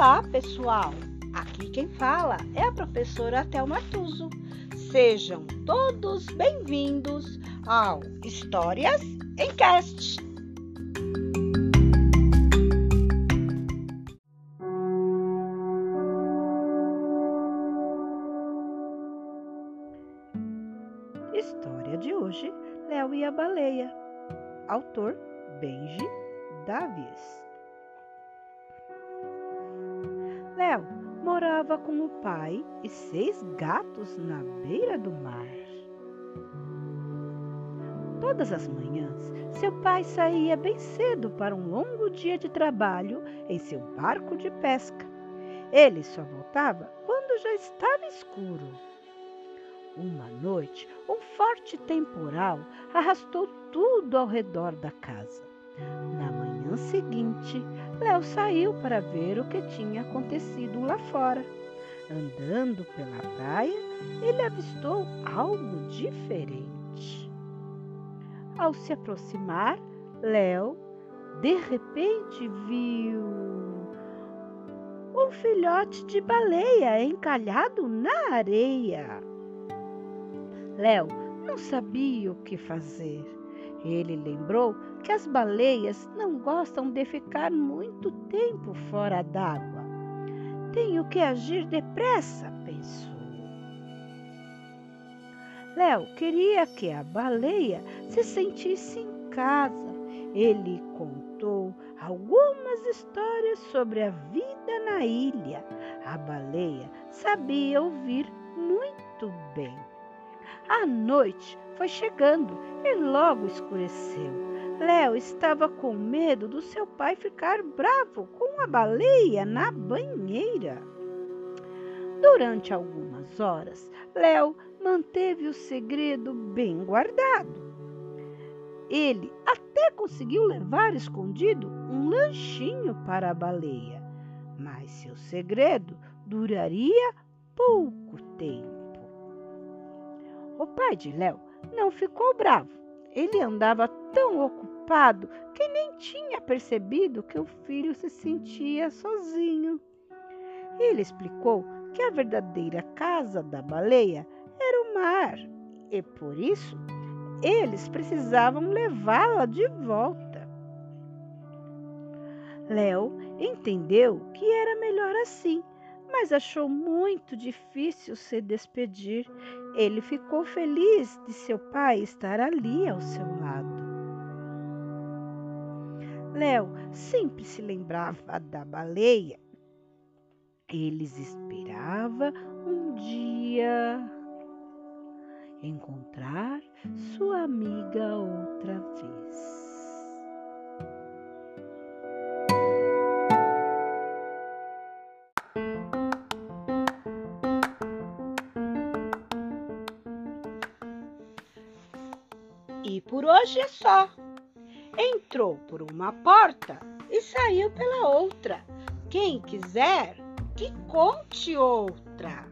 Olá, pessoal! Aqui quem fala é a professora Thelma Tuso. Sejam todos bem-vindos ao Histórias em Cast. História de hoje: Léo e a Baleia. Autor Benji Davis. Léo morava com o pai e seis gatos na beira do mar. Todas as manhãs, seu pai saía bem cedo para um longo dia de trabalho em seu barco de pesca. Ele só voltava quando já estava escuro. Uma noite, um forte temporal arrastou tudo ao redor da casa. Na manhã seguinte, Léo saiu para ver o que tinha acontecido lá fora. Andando pela praia, ele avistou algo diferente. Ao se aproximar, Léo de repente viu um filhote de baleia encalhado na areia. Léo não sabia o que fazer. Ele lembrou que as baleias não gostam de ficar muito tempo fora d'água. Tenho que agir depressa, pensou. Léo queria que a baleia se sentisse em casa. Ele contou algumas histórias sobre a vida na ilha. A baleia sabia ouvir muito bem. A noite foi chegando e logo escureceu. Léo estava com medo do seu pai ficar bravo com a baleia na banheira. Durante algumas horas, Léo manteve o segredo bem guardado. Ele até conseguiu levar escondido um lanchinho para a baleia, mas seu segredo duraria pouco tempo. O pai de Léo não ficou bravo. Ele andava tão ocupado que nem tinha percebido que o filho se sentia sozinho. Ele explicou que a verdadeira casa da baleia era o mar e por isso eles precisavam levá-la de volta. Léo entendeu que era melhor assim mas achou muito difícil se despedir. Ele ficou feliz de seu pai estar ali ao seu lado. Léo sempre se lembrava da baleia. Eles esperavam um dia encontrar sua amiga outra vez. Por hoje é só. Entrou por uma porta e saiu pela outra. Quem quiser, que conte outra.